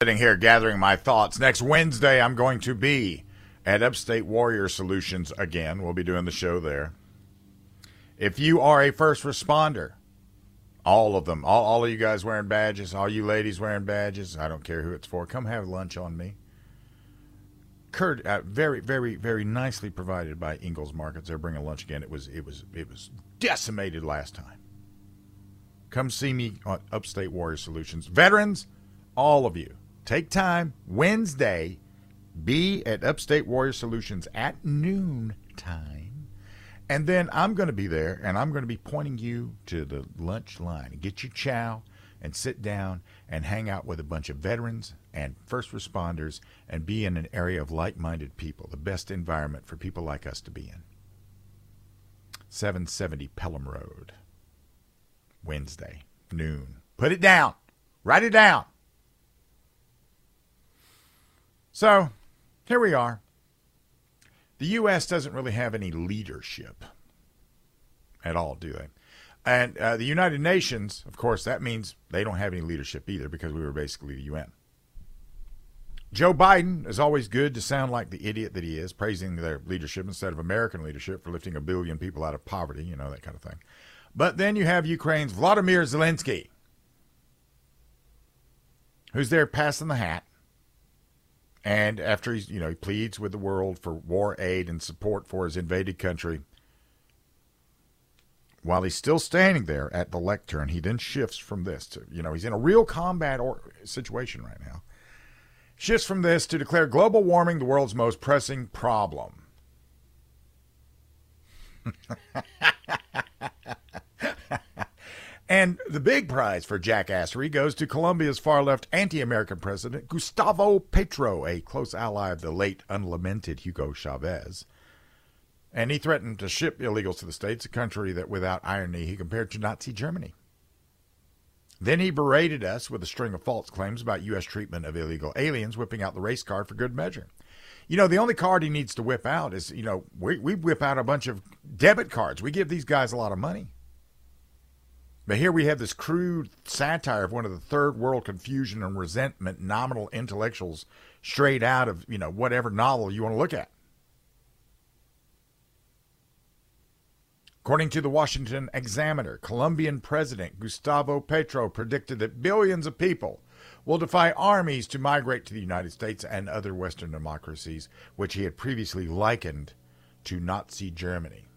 Sitting here gathering my thoughts. Next Wednesday, I'm going to be at Upstate Warrior Solutions again. We'll be doing the show there. If you are a first responder, all of them, all, all of you guys wearing badges, all you ladies wearing badges, I don't care who it's for, come have lunch on me. Kurt, uh, very, very, very nicely provided by Ingles Markets. They're bringing lunch again. It was, it was, it was decimated last time. Come see me on Upstate Warrior Solutions. Veterans, all of you, take time Wednesday. Be at Upstate Warrior Solutions at noon time. And then I'm going to be there and I'm going to be pointing you to the lunch line. Get your chow and sit down and hang out with a bunch of veterans and first responders and be in an area of like minded people, the best environment for people like us to be in. 770 Pelham Road, Wednesday, noon. Put it down. Write it down. So, here we are. The U.S. doesn't really have any leadership at all, do they? And uh, the United Nations, of course, that means they don't have any leadership either because we were basically the UN. Joe Biden is always good to sound like the idiot that he is, praising their leadership instead of American leadership for lifting a billion people out of poverty, you know, that kind of thing. But then you have Ukraine's Vladimir Zelensky, who's there passing the hat. And after he's, you know, he pleads with the world for war aid and support for his invaded country, while he's still standing there at the lectern, he then shifts from this to, you know, he's in a real combat or situation right now shifts from this to declare global warming the world's most pressing problem. and the big prize for jackassery goes to Colombia's far left anti American president, Gustavo Petro, a close ally of the late unlamented Hugo Chavez. And he threatened to ship illegals to the States, a country that, without irony, he compared to Nazi Germany. Then he berated us with a string of false claims about U.S. treatment of illegal aliens, whipping out the race card for good measure. You know, the only card he needs to whip out is, you know, we, we whip out a bunch of debit cards. We give these guys a lot of money. But here we have this crude satire of one of the third world confusion and resentment nominal intellectuals straight out of, you know, whatever novel you want to look at. According to the Washington Examiner, Colombian President Gustavo Petro predicted that billions of people will defy armies to migrate to the United States and other Western democracies, which he had previously likened to Nazi Germany.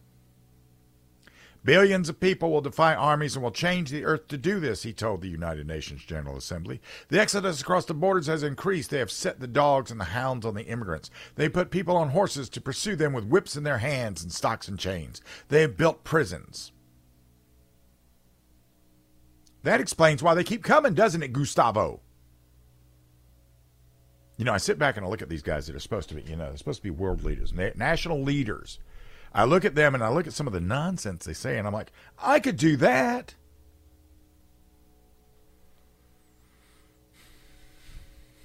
Billions of people will defy armies and will change the earth to do this, he told the United Nations General Assembly. The exodus across the borders has increased. They have set the dogs and the hounds on the immigrants. They put people on horses to pursue them with whips in their hands and stocks and chains. They have built prisons. That explains why they keep coming, doesn't it, Gustavo? You know, I sit back and I look at these guys that are supposed to be, you know, they're supposed to be world leaders, national leaders I look at them and I look at some of the nonsense they say, and I'm like, I could do that.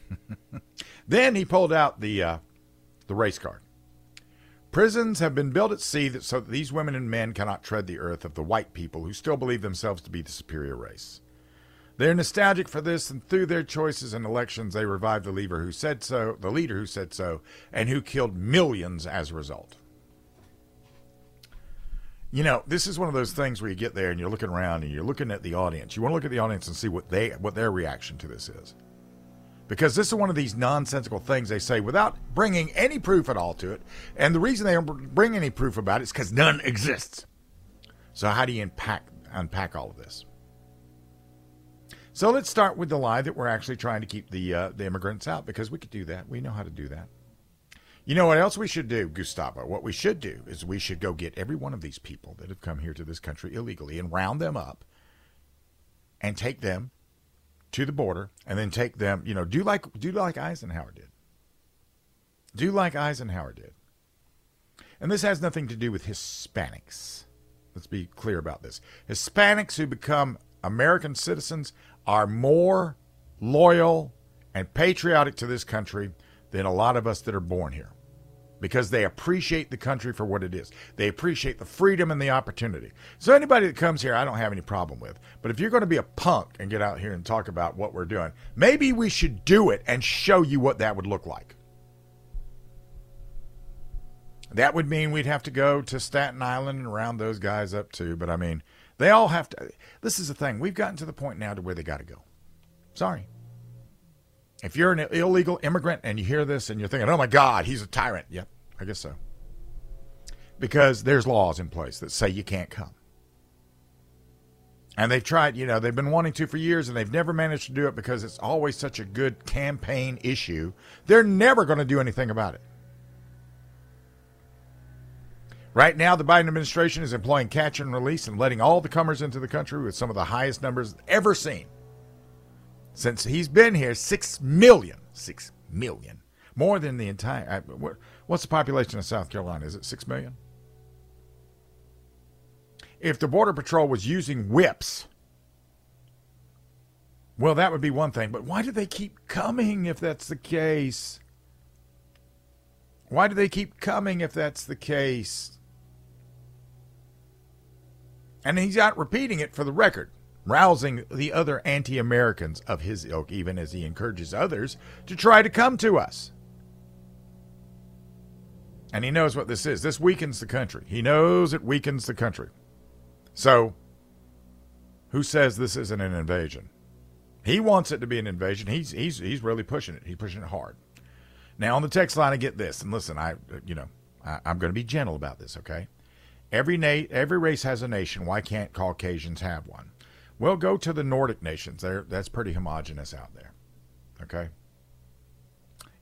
then he pulled out the uh, the race card. Prisons have been built at sea that, so that these women and men cannot tread the earth of the white people who still believe themselves to be the superior race. They're nostalgic for this, and through their choices and elections, they revived the leader who said so, the leader who said so, and who killed millions as a result. You know, this is one of those things where you get there and you're looking around and you're looking at the audience. You want to look at the audience and see what they what their reaction to this is. Because this is one of these nonsensical things they say without bringing any proof at all to it. And the reason they don't bring any proof about it is because none exists. So how do you unpack unpack all of this? So let's start with the lie that we're actually trying to keep the uh, the immigrants out because we could do that. We know how to do that. You know what else we should do, Gustavo? What we should do is we should go get every one of these people that have come here to this country illegally and round them up and take them to the border and then take them, you know, do like do like Eisenhower did. Do like Eisenhower did. And this has nothing to do with Hispanics. Let's be clear about this. Hispanics who become American citizens are more loyal and patriotic to this country than a lot of us that are born here. Because they appreciate the country for what it is. They appreciate the freedom and the opportunity. So anybody that comes here, I don't have any problem with. But if you're going to be a punk and get out here and talk about what we're doing, maybe we should do it and show you what that would look like. That would mean we'd have to go to Staten Island and round those guys up too. But I mean, they all have to. This is the thing. We've gotten to the point now to where they got to go. Sorry. If you're an illegal immigrant and you hear this and you're thinking, oh my God, he's a tyrant. Yep, I guess so. Because there's laws in place that say you can't come. And they've tried, you know, they've been wanting to for years and they've never managed to do it because it's always such a good campaign issue. They're never going to do anything about it. Right now, the Biden administration is employing catch and release and letting all the comers into the country with some of the highest numbers ever seen. Since he's been here, six million, six million, more than the entire. Uh, what's the population of South Carolina? Is it six million? If the Border Patrol was using whips, well, that would be one thing. But why do they keep coming if that's the case? Why do they keep coming if that's the case? And he's out repeating it for the record, rousing the other anti Americans of his ilk, even as he encourages others to try to come to us. And he knows what this is. This weakens the country. He knows it weakens the country. So, who says this isn't an invasion? He wants it to be an invasion. He's he's he's really pushing it. He's pushing it hard. Now on the text line, I get this, and listen, I you know I, I'm going to be gentle about this, okay? Every na- every race has a nation. Why can't Caucasians have one? Well, go to the Nordic nations. There, that's pretty homogenous out there. Okay.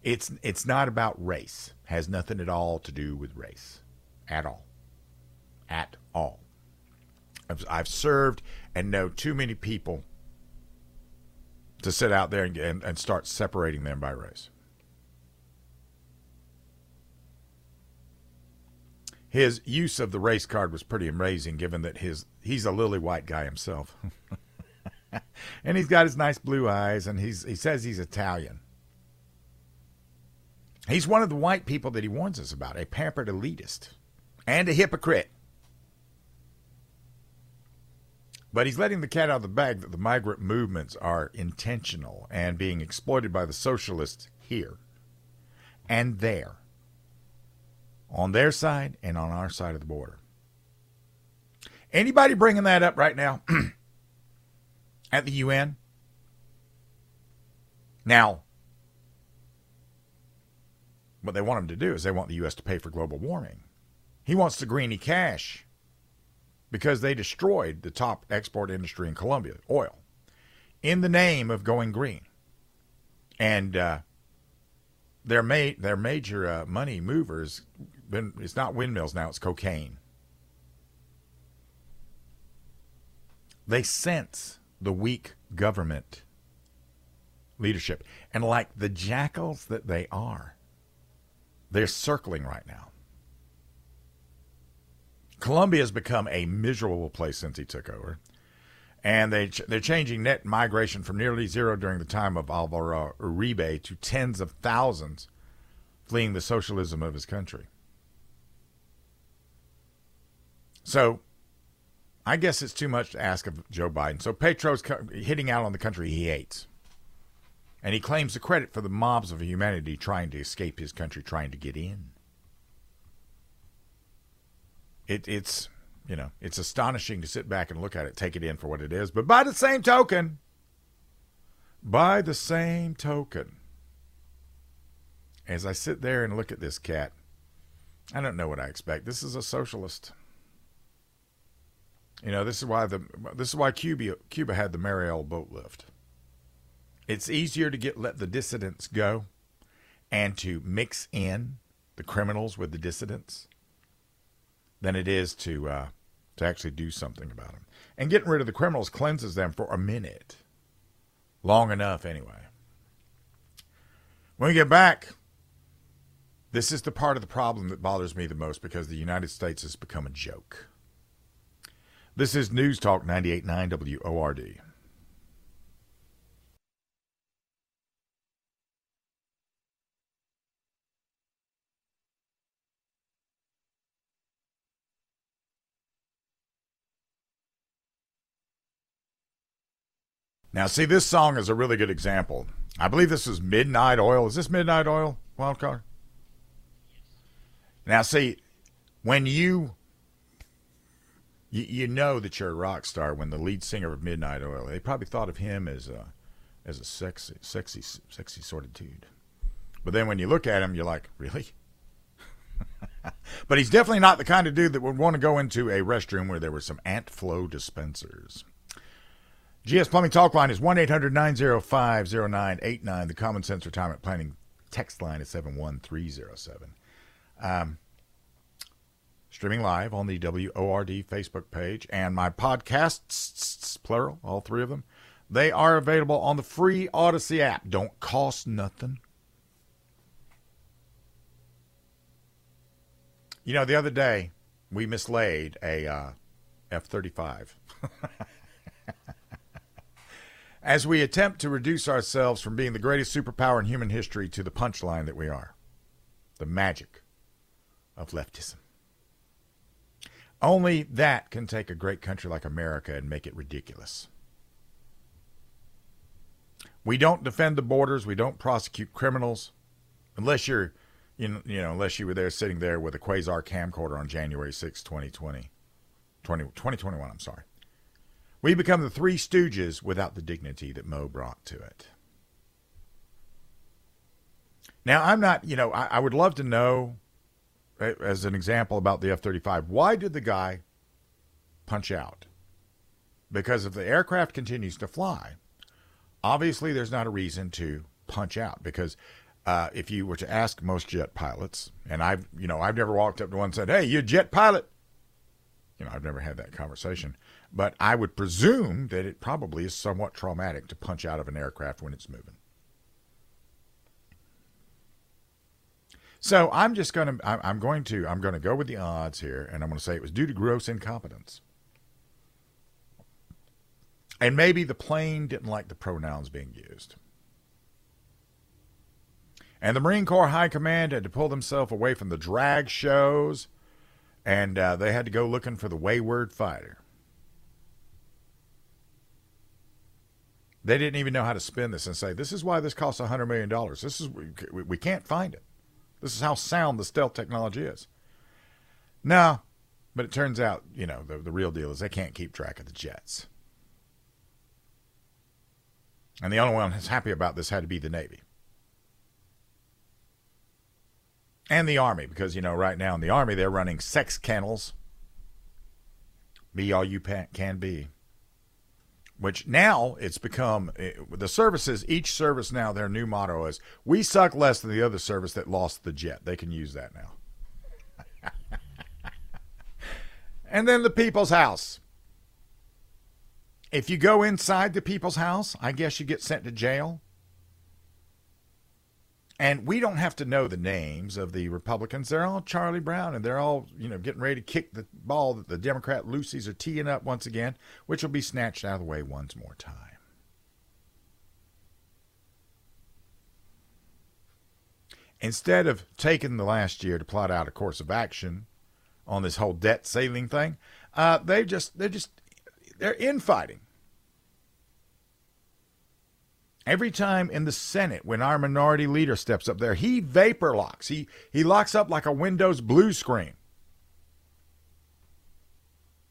It's it's not about race. Has nothing at all to do with race, at all, at all. I've, I've served and know too many people to sit out there and, and, and start separating them by race. His use of the race card was pretty amazing, given that his he's a lily white guy himself, and he's got his nice blue eyes, and he's he says he's Italian. He's one of the white people that he warns us about, a pampered elitist and a hypocrite. But he's letting the cat out of the bag that the migrant movements are intentional and being exploited by the socialists here and there on their side and on our side of the border. Anybody bringing that up right now at the UN? Now, what they want him to do is they want the U.S. to pay for global warming. He wants the greeny cash because they destroyed the top export industry in Colombia, oil, in the name of going green. And uh, their, ma- their major uh, money movers it's not windmills now, it's cocaine. They sense the weak government leadership. And like the jackals that they are, they're circling right now. Colombia has become a miserable place since he took over. And they, they're changing net migration from nearly zero during the time of Alvaro Uribe to tens of thousands fleeing the socialism of his country. So I guess it's too much to ask of Joe Biden. So Petro's hitting out on the country he hates. And he claims the credit for the mobs of humanity trying to escape his country, trying to get in. It, it's, you know, it's astonishing to sit back and look at it, take it in for what it is. But by the same token, by the same token, as I sit there and look at this cat, I don't know what I expect. This is a socialist. You know, this is why the this is why Cuba Cuba had the Mariel boat lift. It's easier to get let the dissidents go and to mix in the criminals with the dissidents than it is to uh, to actually do something about them. And getting rid of the criminals cleanses them for a minute, long enough anyway. When we get back, this is the part of the problem that bothers me the most because the United States has become a joke. This is News Talk 98.9 WORD. Now, see, this song is a really good example. I believe this is Midnight Oil. Is this Midnight Oil, Wildcard? Now, see, when you you you know that you're a rock star when the lead singer of Midnight Oil, they probably thought of him as a as a sexy, sexy, sexy sort of dude. But then when you look at him, you're like, really? but he's definitely not the kind of dude that would want to go into a restroom where there were some ant flow dispensers. GS Plumbing Talk line is 1 800 905 0989. The Common Sense Retirement Planning text line is 71307. Um, streaming live on the WORD Facebook page and my podcasts, plural, all three of them, they are available on the free Odyssey app. Don't cost nothing. You know, the other day we mislaid a uh, F 35. As we attempt to reduce ourselves from being the greatest superpower in human history to the punchline that we are the magic of leftism. Only that can take a great country like America and make it ridiculous. We don't defend the borders. We don't prosecute criminals unless you're you know, you know, unless you were there sitting there with a quasar camcorder on January 6, 2020. 20, 2021, I'm sorry. We become the three stooges without the dignity that Moe brought to it. Now, I'm not, you know, I, I would love to know, as an example about the F 35, why did the guy punch out? Because if the aircraft continues to fly, obviously there's not a reason to punch out because uh, if you were to ask most jet pilots, and I've, you know, I've never walked up to one and said, "Hey, you jet pilot," you know, I've never had that conversation, but I would presume that it probably is somewhat traumatic to punch out of an aircraft when it's moving. So I'm just going to, I'm going to, I'm going to go with the odds here, and I'm going to say it was due to gross incompetence. And maybe the plane didn't like the pronouns being used. And the Marine Corps High Command had to pull themselves away from the drag shows, and uh, they had to go looking for the wayward fighter. They didn't even know how to spin this and say, this is why this costs $100 million. This is, we, we can't find it. This is how sound the stealth technology is. No, but it turns out, you know, the, the real deal is they can't keep track of the jets. And the only one who's happy about this had to be the Navy. and the Army, because, you know, right now in the Army, they're running sex kennels. Be all you can be. Which now it's become eh, the services, each service now, their new motto is we suck less than the other service that lost the jet. They can use that now. and then the people's house. If you go inside the people's house, I guess you get sent to jail. And we don't have to know the names of the Republicans. They're all Charlie Brown, and they're all, you know, getting ready to kick the ball that the Democrat Lucy's are teeing up once again, which will be snatched out of the way once more time. Instead of taking the last year to plot out a course of action on this whole debt ceiling thing, uh, they just they're just they're infighting. Every time in the Senate, when our minority leader steps up there, he vapor locks. He he locks up like a Windows blue screen.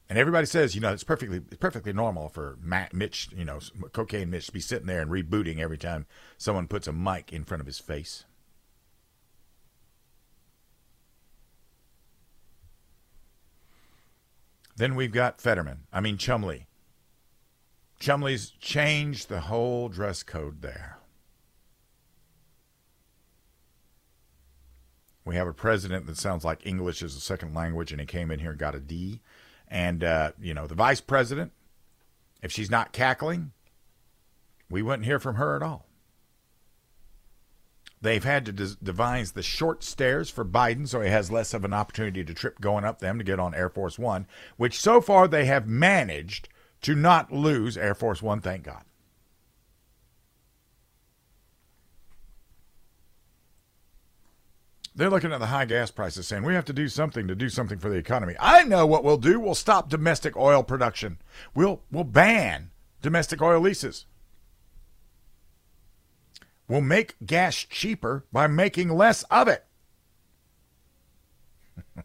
And everybody says, you know, it's perfectly it's perfectly normal for Matt, Mitch, you know, cocaine Mitch to be sitting there and rebooting every time someone puts a mic in front of his face. Then we've got Fetterman. I mean Chumley. Chumley's changed the whole dress code there. We have a president that sounds like English is a second language, and he came in here and got a D. And, uh, you know, the vice president, if she's not cackling, we wouldn't hear from her at all. They've had to devise the short stairs for Biden so he has less of an opportunity to trip going up them to get on Air Force One, which so far they have managed to not lose Air Force One, thank God. They're looking at the high gas prices saying we have to do something to do something for the economy. I know what we'll do. We'll stop domestic oil production. We'll we'll ban domestic oil leases. We'll make gas cheaper by making less of it.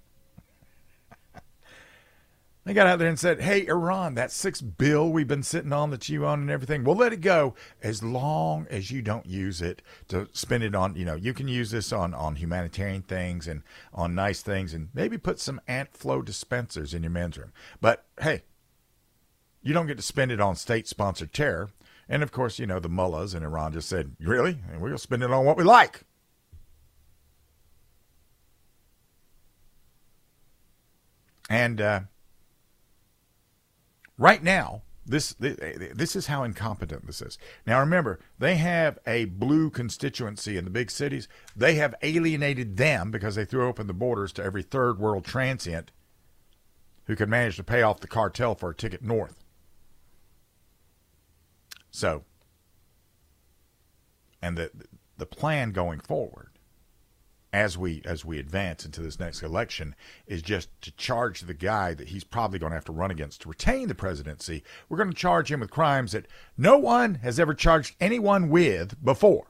They got out there and said, Hey, Iran, that six bill we've been sitting on that you own and everything, we'll let it go as long as you don't use it to spend it on, you know, you can use this on, on humanitarian things and on nice things and maybe put some ant flow dispensers in your men's room. But hey, you don't get to spend it on state sponsored terror. And of course, you know, the mullahs in Iran just said, Really? We'll spend it on what we like. And, uh, Right now, this eh, this is how incompetent this is. Now remember, they have a blue constituency in the big cities. They have alienated them because they threw open the borders to every third world transient who could manage to pay off the cartel for a ticket north. So, and the the plan going forward as we as we advance into this next election is just to charge the guy that he's probably going to have to run against to retain the presidency. We're going to charge him with crimes that no one has ever charged anyone with before.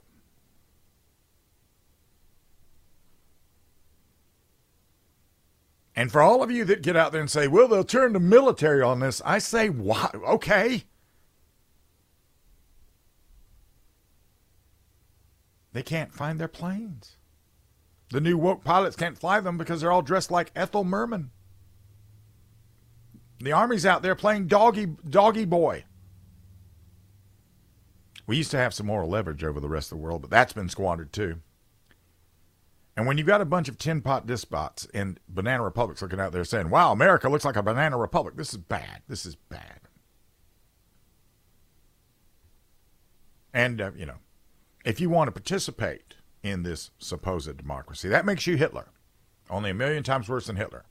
And for all of you that get out there and say, well, they'll turn to military on this, I say, why? Okay. They can't find their planes. The new woke pilots can't fly them because they're all dressed like Ethel Merman. The army's out there playing doggy doggy boy. We used to have some moral leverage over the rest of the world, but that's been squandered too. And when you've got a bunch of tin pot despots and banana republics looking out there saying, wow, America looks like a banana republic, this is bad. This is bad. And, uh, you know, if you want to participate in this supposed democracy. That makes you Hitler. Only a million times worse than Hitler.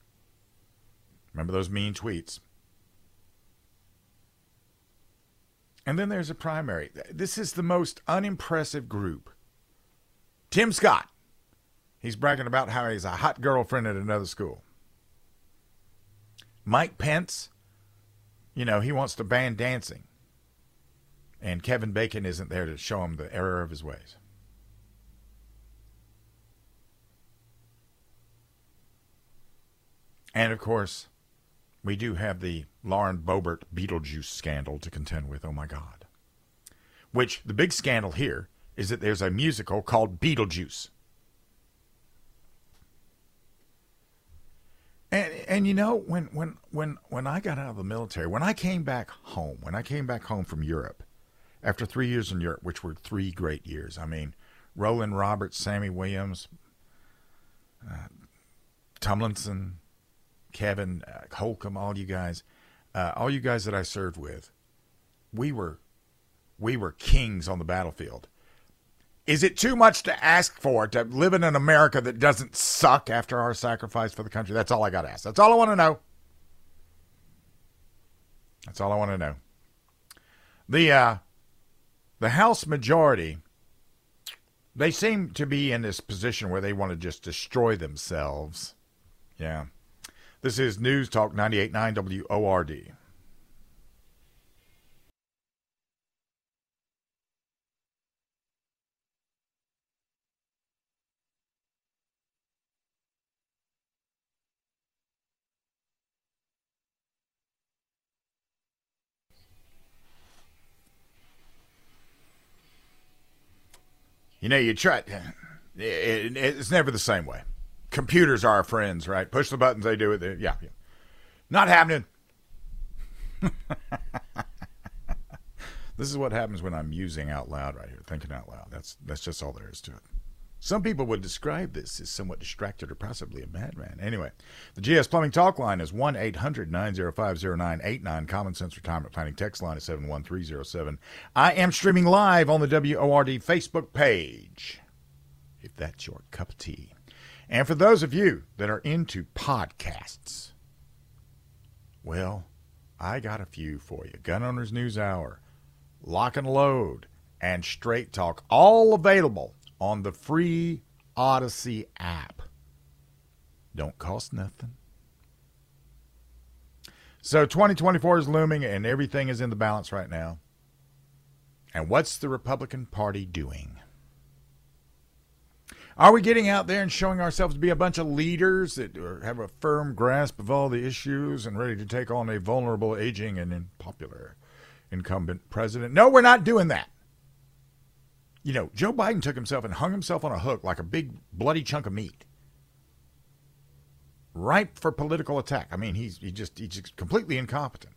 Remember those mean tweets. And then there's a primary. This is the most unimpressive group. Tim Scott. He's bragging about how he's a hot girlfriend at another school. Mike Pence, you know, he wants to ban dancing. And Kevin Bacon isn't there to show him the error of his ways. And of course, we do have the Lauren Boebert Beetlejuice scandal to contend with. Oh my God. Which the big scandal here is that there's a musical called Beetlejuice. And and you know when when when when I got out of the military, when I came back home, when I came back home from Europe, after three years in Europe, which were three great years. I mean, Roland Roberts, Sammy Williams, uh, Tomlinson, Kevin, uh, Holcomb, all you guys, uh, all you guys that I served with, we were, we were kings on the battlefield. Is it too much to ask for to live in an America that doesn't suck after our sacrifice for the country? That's all I got to ask. That's all I want to know. That's all I want to know. The uh, the House majority, they seem to be in this position where they want to just destroy themselves. Yeah. This is News Talk 98.9 WORD. You know, you try. it; It's never the same way computers are our friends, right? Push the buttons, they do it. Yeah, yeah. Not happening. this is what happens when I'm musing out loud right here, thinking out loud. That's that's just all there is to it. Some people would describe this as somewhat distracted or possibly a madman. Anyway, the GS Plumbing Talk line is 1 800 905 0989. Common Sense Retirement Planning text line is 71307. I am streaming live on the WORD Facebook page, if that's your cup of tea. And for those of you that are into podcasts, well, I got a few for you. Gun Owners News Hour, Lock and Load, and Straight Talk, all available on the free Odyssey app. Don't cost nothing. So 2024 is looming and everything is in the balance right now. And what's the Republican Party doing? Are we getting out there and showing ourselves to be a bunch of leaders that have a firm grasp of all the issues and ready to take on a vulnerable, aging, and unpopular incumbent president? No, we're not doing that. You know, Joe Biden took himself and hung himself on a hook like a big bloody chunk of meat. Ripe for political attack. I mean, he's he just he's just completely incompetent.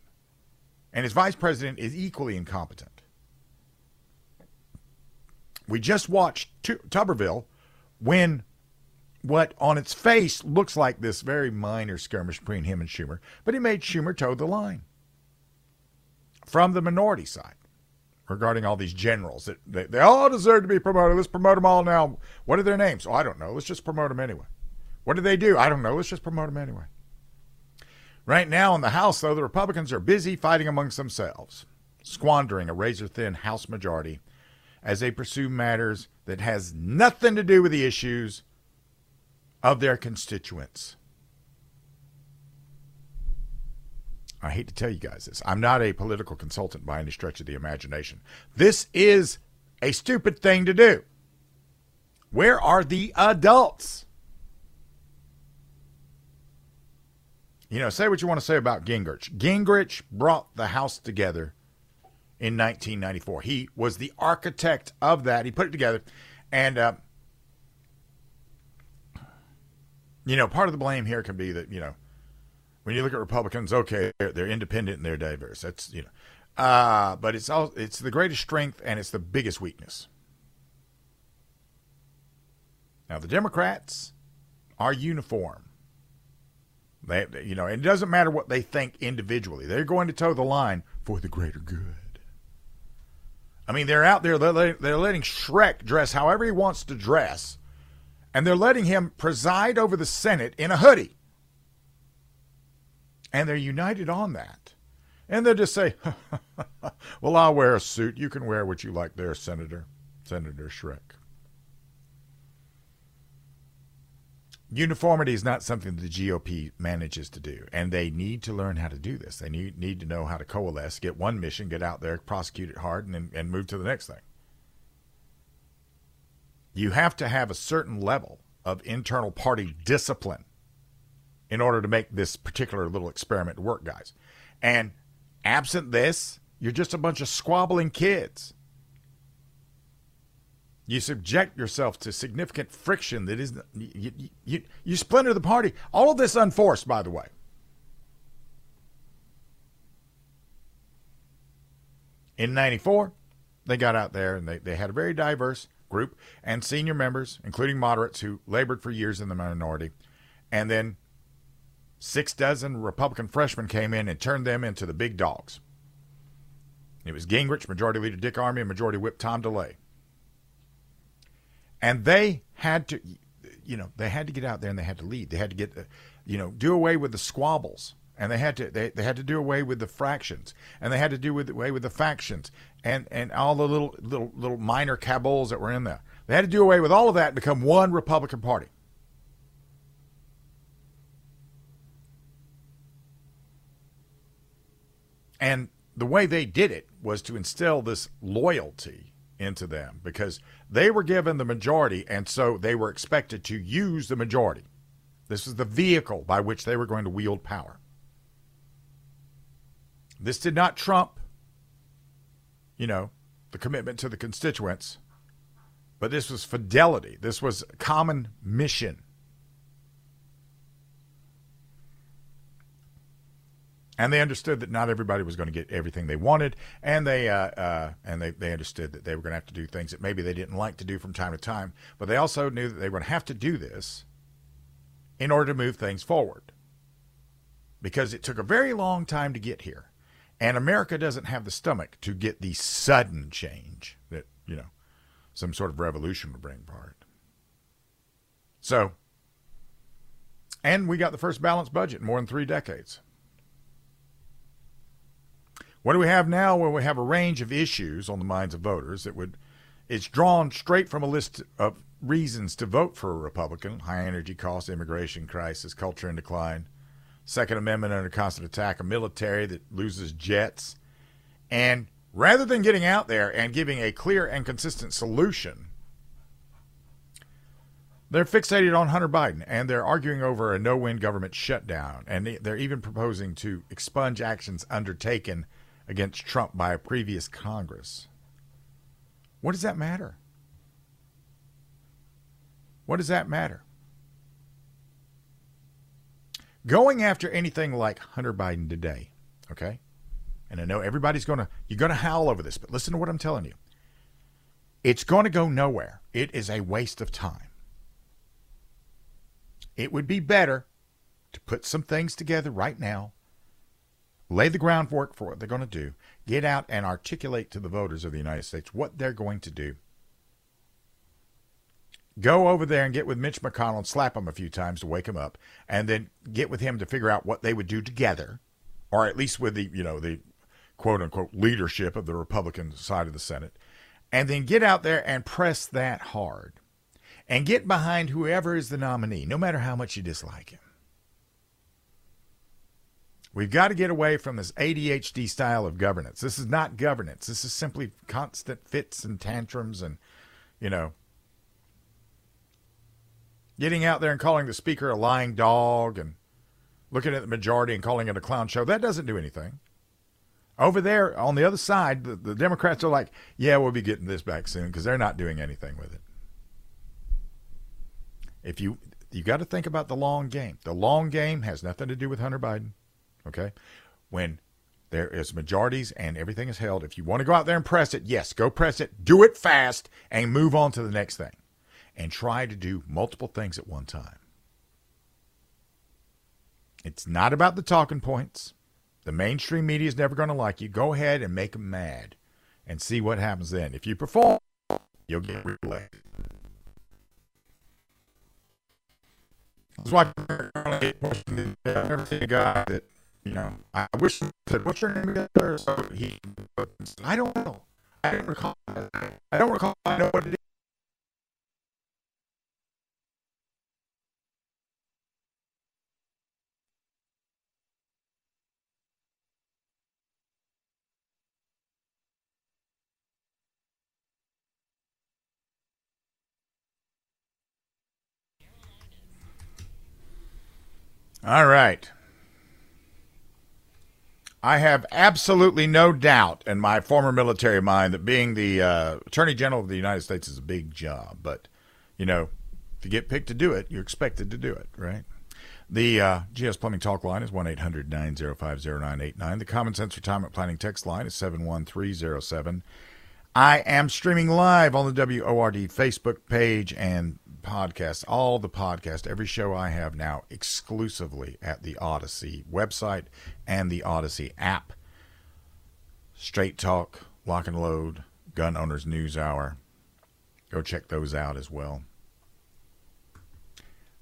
And his vice president is equally incompetent. We just watched Tuberville win what on its face looks like this very minor skirmish between him and Schumer, but he made Schumer toe the line from the minority side regarding all these generals that they, they all deserve to be promoted. Let's promote them all now. What are their names? Oh, I don't know. Let's just promote them anyway. What do they do? I don't know. Let's just promote them anyway. Right now in the House, though, the Republicans are busy fighting amongst themselves, squandering a razor thin House majority as they pursue matters that has nothing to do with the issues of their constituents. I hate to tell you guys this. I'm not a political consultant by any stretch of the imagination. This is a stupid thing to do. Where are the adults? You know, say what you want to say about Gingrich. Gingrich brought the House together in 1994. He was the architect of that. He put it together. And, uh, you know, part of the blame here can be that, you know, when you look at Republicans, okay, they're, they're independent and they're diverse. That's, you know, uh, but it's all, it's the greatest strength and it's the biggest weakness. Now, the Democrats are uniform. They, you know, it doesn't matter what they think individually. They're going to toe the line for the greater good. I mean, they're out there, they're letting, they're letting Shrek dress however he wants to dress, and they're letting him preside over the Senate in a hoodie. And they're united on that. And they'll just say, Well, I'll wear a suit. You can wear what you like there, Senator. Senator Shrek. Uniformity is not something the GOP manages to do, and they need to learn how to do this. They need need to know how to coalesce, get one mission, get out there, prosecute it hard, and then and move to the next thing. You have to have a certain level of internal party discipline in order to make this particular little experiment work, guys. And absent this, you're just a bunch of squabbling kids. You subject yourself to significant friction that is you, you, you splinter the party. All of this unforced, by the way. In 94, they got out there and they, they had a very diverse group and senior members, including moderates who labored for years in the minority. And then six dozen Republican freshmen came in and turned them into the big dogs. It was Gingrich, Majority Leader Dick Armey, and Majority Whip Tom DeLay and they had to you know they had to get out there and they had to lead. They had to get uh, you know do away with the squabbles. And they had to they, they had to do away with the fractions. And they had to do with, away with the factions. And and all the little little little minor cabals that were in there. They had to do away with all of that and become one republican party. And the way they did it was to instill this loyalty into them because they were given the majority and so they were expected to use the majority. This is the vehicle by which they were going to wield power. This did not trump, you know, the commitment to the constituents, but this was fidelity. This was common mission. And they understood that not everybody was going to get everything they wanted, and they uh, uh, and they, they understood that they were going to have to do things that maybe they didn't like to do from time to time, but they also knew that they were going to have to do this in order to move things forward, because it took a very long time to get here, and America doesn't have the stomach to get the sudden change that you know some sort of revolution would bring apart. So, and we got the first balanced budget in more than three decades. What do we have now? Well, we have a range of issues on the minds of voters that would, it's drawn straight from a list of reasons to vote for a Republican high energy costs, immigration crisis, culture in decline, Second Amendment under constant attack, a military that loses jets. And rather than getting out there and giving a clear and consistent solution, They're fixated on Hunter Biden and they're arguing over a no win government shutdown. And they're even proposing to expunge actions undertaken against Trump by a previous Congress. What does that matter? What does that matter? Going after anything like Hunter Biden today, okay? And I know everybody's going to, you're going to howl over this, but listen to what I'm telling you. It's going to go nowhere. It is a waste of time. It would be better to put some things together right now, lay the groundwork for what they're going to do, get out and articulate to the voters of the United States what they're going to do. Go over there and get with Mitch McConnell and slap him a few times to wake him up, and then get with him to figure out what they would do together, or at least with the you know the quote unquote leadership of the Republican side of the Senate, and then get out there and press that hard and get behind whoever is the nominee, no matter how much you dislike him. We've got to get away from this ADHD style of governance. This is not governance. This is simply constant fits and tantrums and, you know, getting out there and calling the speaker a lying dog and looking at the majority and calling it a clown show. That doesn't do anything. Over there on the other side, the, the Democrats are like, yeah, we'll be getting this back soon because they're not doing anything with it. If you you got to think about the long game. The long game has nothing to do with Hunter Biden. Okay, when there is majorities and everything is held, if you want to go out there and press it, yes, go press it. Do it fast and move on to the next thing, and try to do multiple things at one time. It's not about the talking points. The mainstream media is never going to like you. Go ahead and make them mad and see what happens then. If you perform, you'll get reelected. I never seen a guy that, you know, I wish said, What's your name again? So he, I don't know. I don't recall. I don't recall. I know what it is. All right. I have absolutely no doubt in my former military mind that being the uh, Attorney General of the United States is a big job. But, you know, if you get picked to do it, you're expected to do it, right? The uh, GS Plumbing Talk line is 1 800 905 0989. The Common Sense Retirement Planning text line is 71307. I am streaming live on the WORD Facebook page and podcast, all the podcasts, every show I have now exclusively at the Odyssey website and the Odyssey app. Straight Talk, Lock and Load, Gun Owners News Hour. Go check those out as well.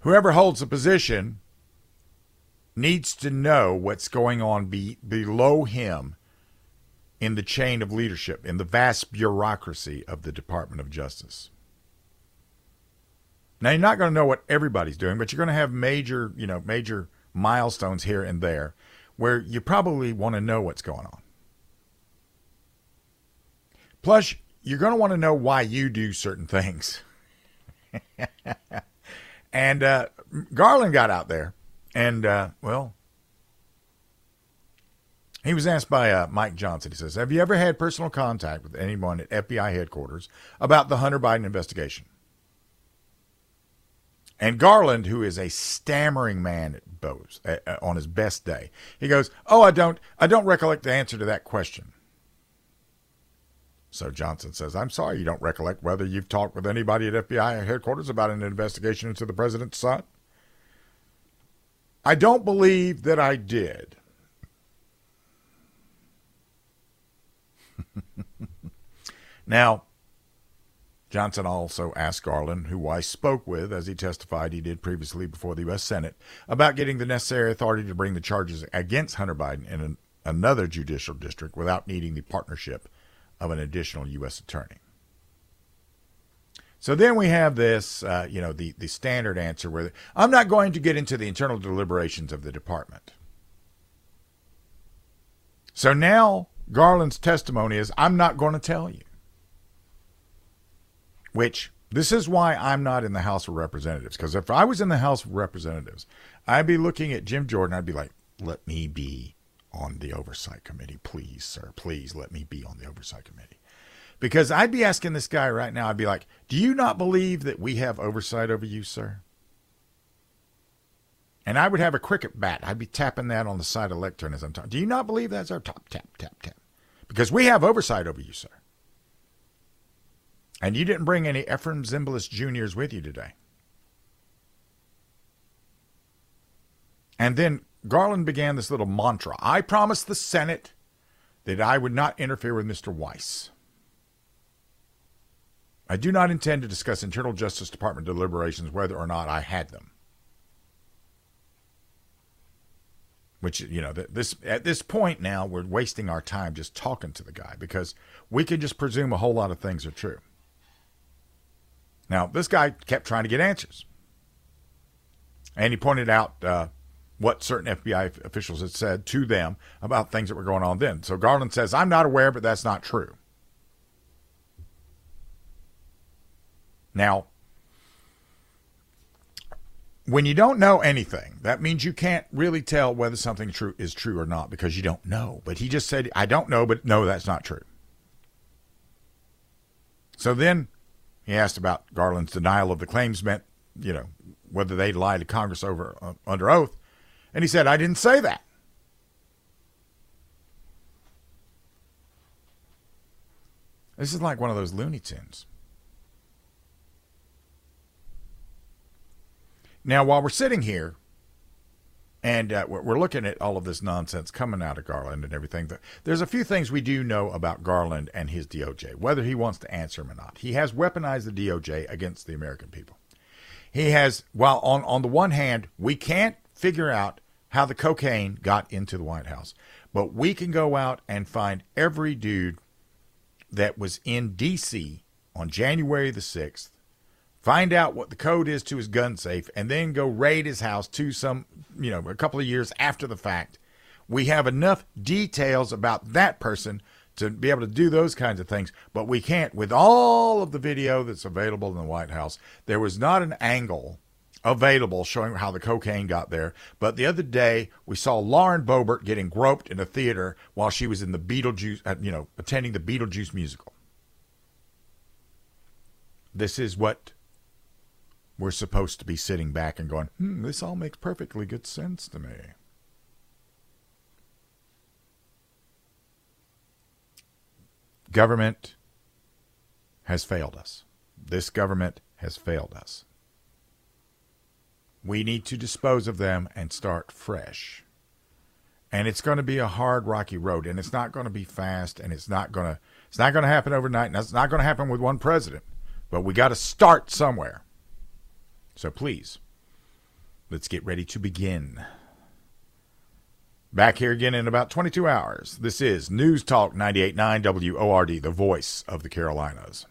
Whoever holds a position needs to know what's going on be, below him in the chain of leadership, in the vast bureaucracy of the Department of Justice. Now you're not going to know what everybody's doing, but you're going to have major, you know, major milestones here and there where you probably want to know what's going on. Plus, you're going to want to know why you do certain things. and uh, Garland got out there, and uh, well, he was asked by uh, Mike Johnson. He says, "Have you ever had personal contact with anyone at FBI headquarters about the Hunter Biden investigation?" And Garland, who is a stammering man at Bose uh, on his best day, he goes, "Oh, I don't, I don't recollect the answer to that question." So Johnson says, "I'm sorry, you don't recollect whether you've talked with anybody at FBI headquarters about an investigation into the president's son." I don't believe that I did. now, Johnson also asked Garland, who Weiss spoke with, as he testified he did previously before the U.S. Senate, about getting the necessary authority to bring the charges against Hunter Biden in an, another judicial district without needing the partnership of an additional U.S. attorney. So then we have this, uh, you know, the, the standard answer where I'm not going to get into the internal deliberations of the department. So now Garland's testimony is I'm not going to tell you which This is why I'm not in the House of Representatives. Because if I was in the House of Representatives, I'd be looking at Jim Jordan. I'd be like, let me be on the Oversight Committee. Please, sir. Please let me be on the Oversight Committee. Because I'd be asking this guy right now, I'd be like, do you not believe that we have oversight over you, sir? And I would have a cricket bat. I'd be tapping that on the side of the lectern as I'm talking. Do you not believe that's our top tap, tap, tap? Because we have oversight over you, sir. And you didn't bring any Efrem Zimbalist Juniors with you today. And then Garland began this little mantra I promised the Senate that I would not interfere with Mr. Weiss. I do not intend to discuss internal Justice Department deliberations whether or not I had them. Which you know, this at this point now we're wasting our time just talking to the guy because we can just presume a whole lot of things are true. Now, this guy kept trying to get answers. And he pointed out uh, what certain FBI officials had said to them about things that were going on then. So Garland says, I'm not aware, but that's not true. Now, when you don't know anything, that means you can't really tell whether something true is true or not because you don't know. But he just said, I don't know, but no, that's not true. So then he asked about Garland's denial of the claims meant, you know, whether they lied to Congress over uh, under oath, and he said, "I didn't say that." This is like one of those Looney Tunes. Now, while we're sitting here, and uh, we're looking at all of this nonsense coming out of Garland and everything. There's a few things we do know about Garland and his DOJ, whether he wants to answer them or not. He has weaponized the DOJ against the American people. He has, while on, on the one hand, we can't figure out how the cocaine got into the White House, but we can go out and find every dude that was in D.C. on January the 6th find out what the code is to his gun safe, and then go raid his house to some, you know, a couple of years after the fact. We have enough details about that person to be able to do those kinds of things, but we can't with all of the video that's available in the White House. There was not an angle available showing how the cocaine got there. But the other day, we saw Lauren Boebert getting groped in a theater while she was in the Beetlejuice, uh, you know, attending the Beetlejuice musical. This is what we're supposed to be sitting back and going, hmm, this all makes perfectly good sense to me. Government has failed us. This government has failed us. We need to dispose of them and start fresh. And it's going to be a hard, rocky road, and it's not going to be fast, and it's not going to it's not going to happen overnight. And it's not going to happen with one president. But we got to start somewhere. So please, let's get ready to begin. Back here again in about 22 hours. This is News Talk 98.9 WORD, the voice of the Carolinas.